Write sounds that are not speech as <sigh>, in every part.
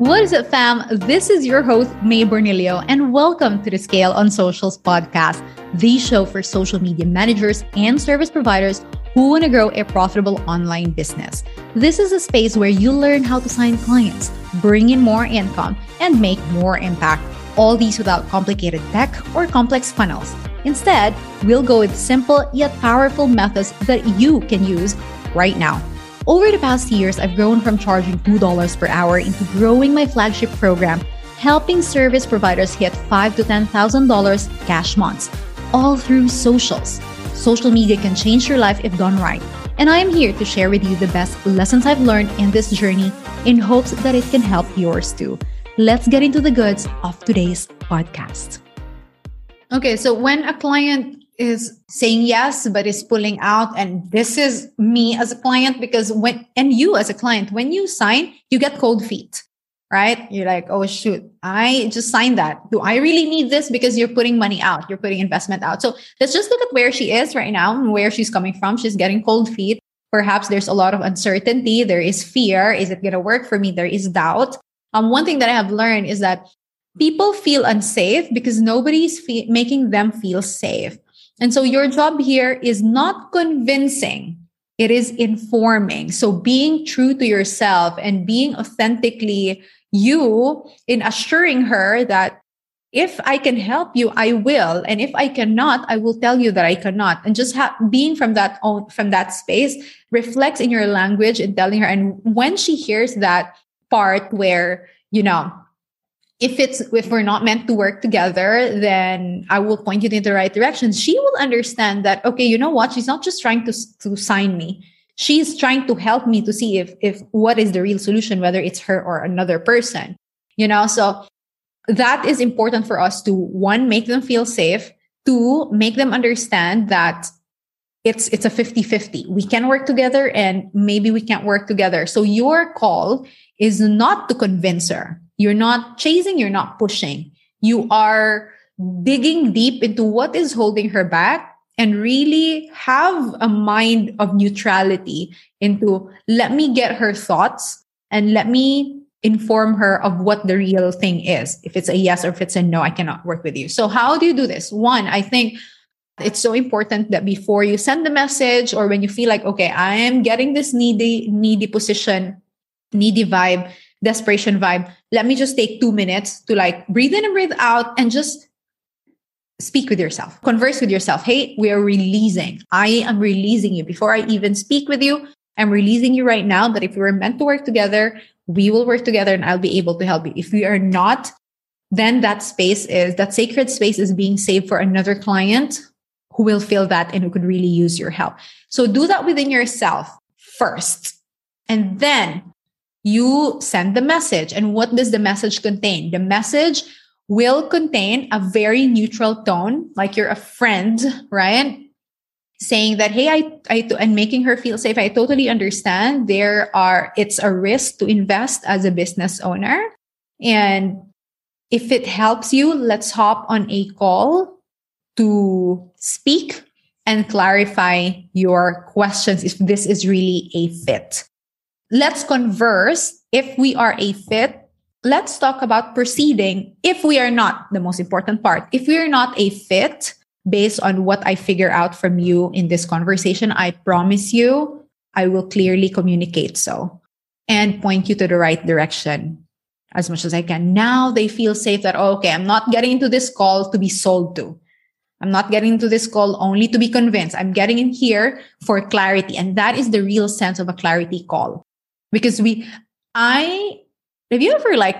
What is up, fam? This is your host, Mae Bornilio, and welcome to the Scale on Socials podcast, the show for social media managers and service providers who want to grow a profitable online business. This is a space where you learn how to sign clients, bring in more income, and make more impact. All these without complicated tech or complex funnels. Instead, we'll go with simple yet powerful methods that you can use right now. Over the past years, I've grown from charging $2 per hour into growing my flagship program, helping service providers hit 5 to $10,000 cash months, all through socials. Social media can change your life if done right. And I am here to share with you the best lessons I've learned in this journey in hopes that it can help yours too. Let's get into the goods of today's podcast. Okay, so when a client is saying yes but is pulling out. And this is me as a client because when and you as a client when you sign you get cold feet right? You're like oh shoot i just signed that. Do i really need this? Because you're putting money out. You're putting investment out. So let's just look at where she is right now and where she's coming from. She's getting cold feet. Perhaps there's a lot of uncertainty. There is fear. Is it going to work for me? There is doubt. Um, one thing that i have learned is that people feel unsafe because nobody's fe- making them feel safe and so your job here is not convincing, it is informing. So being true to yourself and being authentically you in assuring her that if I can help you, I will. And if I cannot, I will tell you that I cannot. And just ha- being from that own, from that space reflects in your language and telling her. And when she hears that part where, you know, if it's if we're not meant to work together then i will point you in the right direction. She will understand that okay you know what? She's not just trying to to sign me. She's trying to help me to see if if what is the real solution whether it's her or another person you know? So that is important for us to one make them feel safe. Two make them understand that it's it's a 50-50 we can work together and maybe we can't work together. So your call is not to convince her you're not chasing, you're not pushing. You are digging deep into what is holding her back and really have a mind of neutrality into let me get her thoughts and let me inform her of what the real thing is. If it's a yes or if it's a no, I cannot work with you. So how do you do this? One, I think it's so important that before you send the message or when you feel like, okay, I am getting this needy, needy position, needy vibe, desperation vibe, let me just take two minutes to like breathe in and breathe out and just speak with yourself, converse with yourself. Hey, we are releasing. I am releasing you before I even speak with you. I'm releasing you right now that if we were meant to work together, we will work together and I'll be able to help you. If we are not, then that space is that sacred space is being saved for another client who will feel that and who could really use your help. So do that within yourself first. And then you send the message. And what does the message contain? The message will contain a very neutral tone, like you're a friend, right? Saying that, hey, I, I, and making her feel safe. I totally understand there are, it's a risk to invest as a business owner. And if it helps you, let's hop on a call to speak and clarify your questions if this is really a fit let's converse if we are a fit. Let's talk about proceeding if we are not the most important part. If we are not a fit based on what I figure out from you in this conversation, I promise you, I will clearly communicate so and point you to the right direction as much as I can. Now they feel safe that, oh, okay, I'm not getting into this call to be sold to. I'm not getting into this call only to be convinced. I'm getting in here for clarity. And that is the real sense of a clarity call because we i have you ever like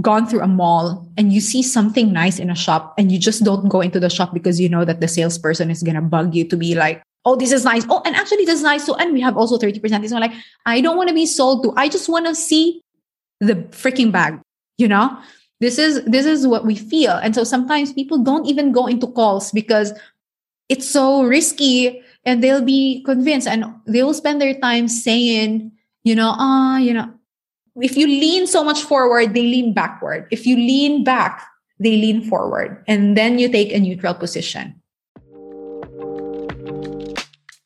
gone through a mall and you see something nice in a shop and you just don't go into the shop because you know that the salesperson is gonna bug you to be like oh this is nice. Oh and actually this is nice so and we have also 30% discount. Like i don't want to be sold to i just want to see the freaking bag you know? This is this is what we feel. And so sometimes people don't even go into calls because it's so risky and they'll be convinced and they will spend their time saying you know, ah, uh, you know, if you lean so much forward, they lean backward. If you lean back, they lean forward. And then you take a neutral position.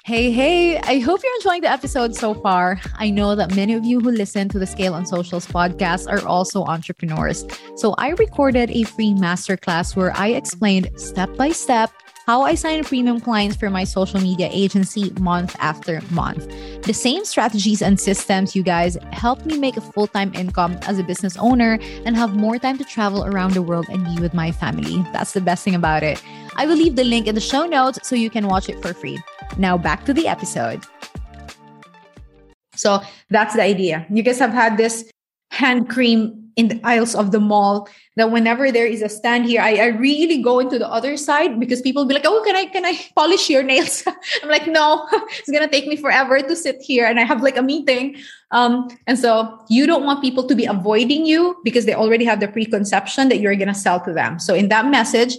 Hey, hey, I hope you're enjoying the episode so far. I know that many of you who listen to the Scale on Socials podcast are also entrepreneurs. So I recorded a free masterclass where I explained step by step how I sign premium clients for my social media agency month after month. The same strategies and systems, you guys, help me make a full time income as a business owner and have more time to travel around the world and be with my family. That's the best thing about it. I will leave the link in the show notes so you can watch it for free. Now, back to the episode. So that's the idea. You guys have had this hand cream in the aisles of the mall that whenever there is a stand here I, I really go into the other side because people be like oh can i can i polish your nails? <laughs> I'm like no <laughs> it's gonna take me forever to sit here and i have like a meeting. Um, and so you don't want people to be avoiding you because they already have the preconception that you're gonna sell to them. So in that message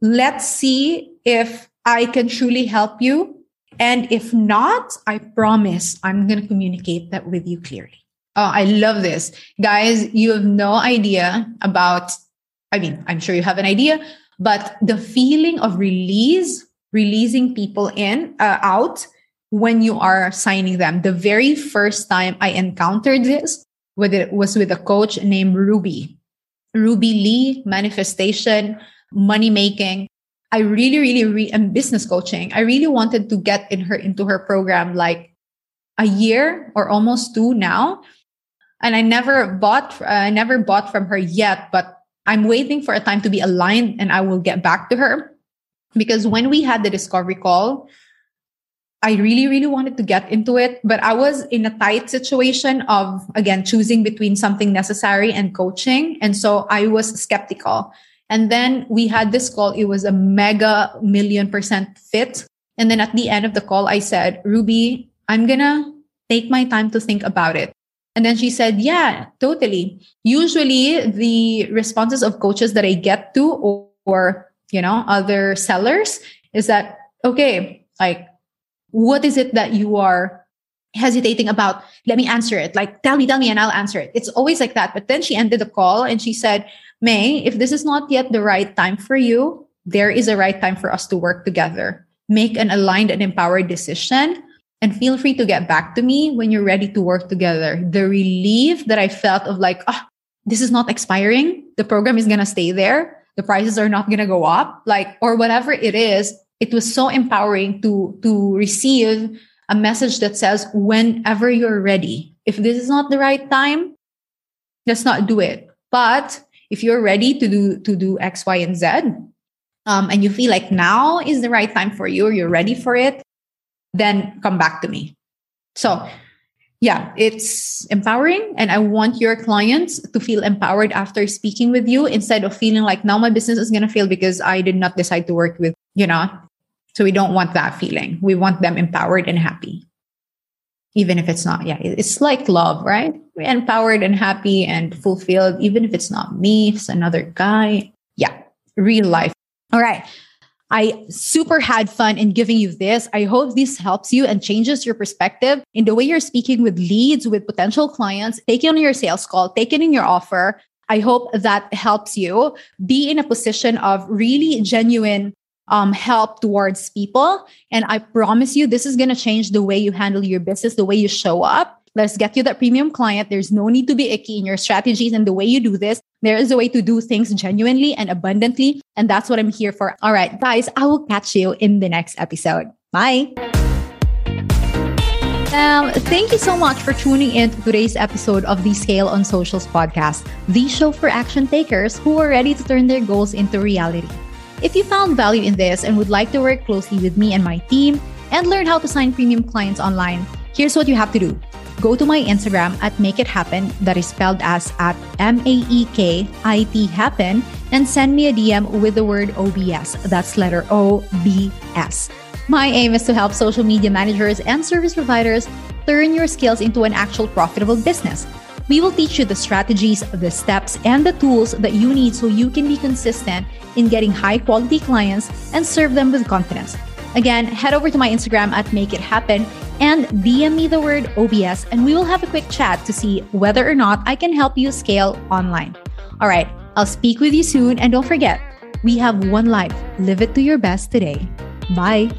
let's see if i can truly help you. And if not i promise i'm gonna communicate that with you clearly Oh, I love this. Guys, you have no idea about, I mean, I'm sure you have an idea, but the feeling of release, releasing people in, uh, out when you are signing them. The very first time I encountered this with it was with a coach named Ruby. Ruby Lee, manifestation, money making. I really, really, re- and business coaching. I really wanted to get in her into her program like a year or almost two now and I never bought, uh, I never bought from her yet, but I'm waiting for a time to be aligned and I will get back to her. Because when we had the discovery call, I really, really wanted to get into it, but I was in a tight situation of, again, choosing between something necessary and coaching. And so I was skeptical. And then we had this call. It was a mega million percent fit. And then at the end of the call, I said, Ruby, I'm going to take my time to think about it. And then she said, Yeah, totally. Usually the responses of coaches that I get to or, or, you know, other sellers is that, okay, like, what is it that you are hesitating about? Let me answer it. Like, tell me, tell me, and I'll answer it. It's always like that. But then she ended the call and she said, Mae, if this is not yet the right time for you, there is a right time for us to work together. Make an aligned and empowered decision and feel free to get back to me when you're ready to work together. The relief that I felt of like, oh, this is not expiring. The program is going to stay there. The prices are not going to go up, like, or whatever it is. It was so empowering to, to receive a message that says, whenever you're ready, if this is not the right time, let's not do it. But if you're ready to do, to do X, Y, and Z, um, and you feel like now is the right time for you, you're ready for it, then come back to me. So, yeah, it's empowering. And I want your clients to feel empowered after speaking with you instead of feeling like now my business is going to fail because I did not decide to work with, you know. So we don't want that feeling. We want them empowered and happy. Even if it's not, yeah, it's like love, right? We're empowered and happy and fulfilled, even if it's not me, it's another guy. Yeah, real life. All right. I super had fun in giving you this. I hope this helps you and changes your perspective in the way you're speaking with leads, with potential clients, taking on your sales call, taking in your offer. I hope that helps you be in a position of really genuine um, help towards people. And I promise you, this is going to change the way you handle your business, the way you show up. Let's get you that premium client. There's no need to be icky in your strategies and the way you do this. There is a way to do things genuinely and abundantly. And that's what I'm here for. All right, guys, I will catch you in the next episode. Bye. Um, thank you so much for tuning in to today's episode of the Scale on Socials podcast, the show for action takers who are ready to turn their goals into reality. If you found value in this and would like to work closely with me and my team and learn how to sign premium clients online, here's what you have to do go to my Instagram at Make It Happen, that is spelled as at M A E K I T Happen, and send me a DM with the word OBS. That's letter O B S. My aim is to help social media managers and service providers turn your skills into an actual profitable business. We will teach you the strategies, the steps, and the tools that you need so you can be consistent in getting high quality clients and serve them with confidence. Again, head over to my Instagram at Make It Happen and DM me the word OBS, and we will have a quick chat to see whether or not I can help you scale online. All right, I'll speak with you soon, and don't forget, we have one life. Live it to your best today. Bye.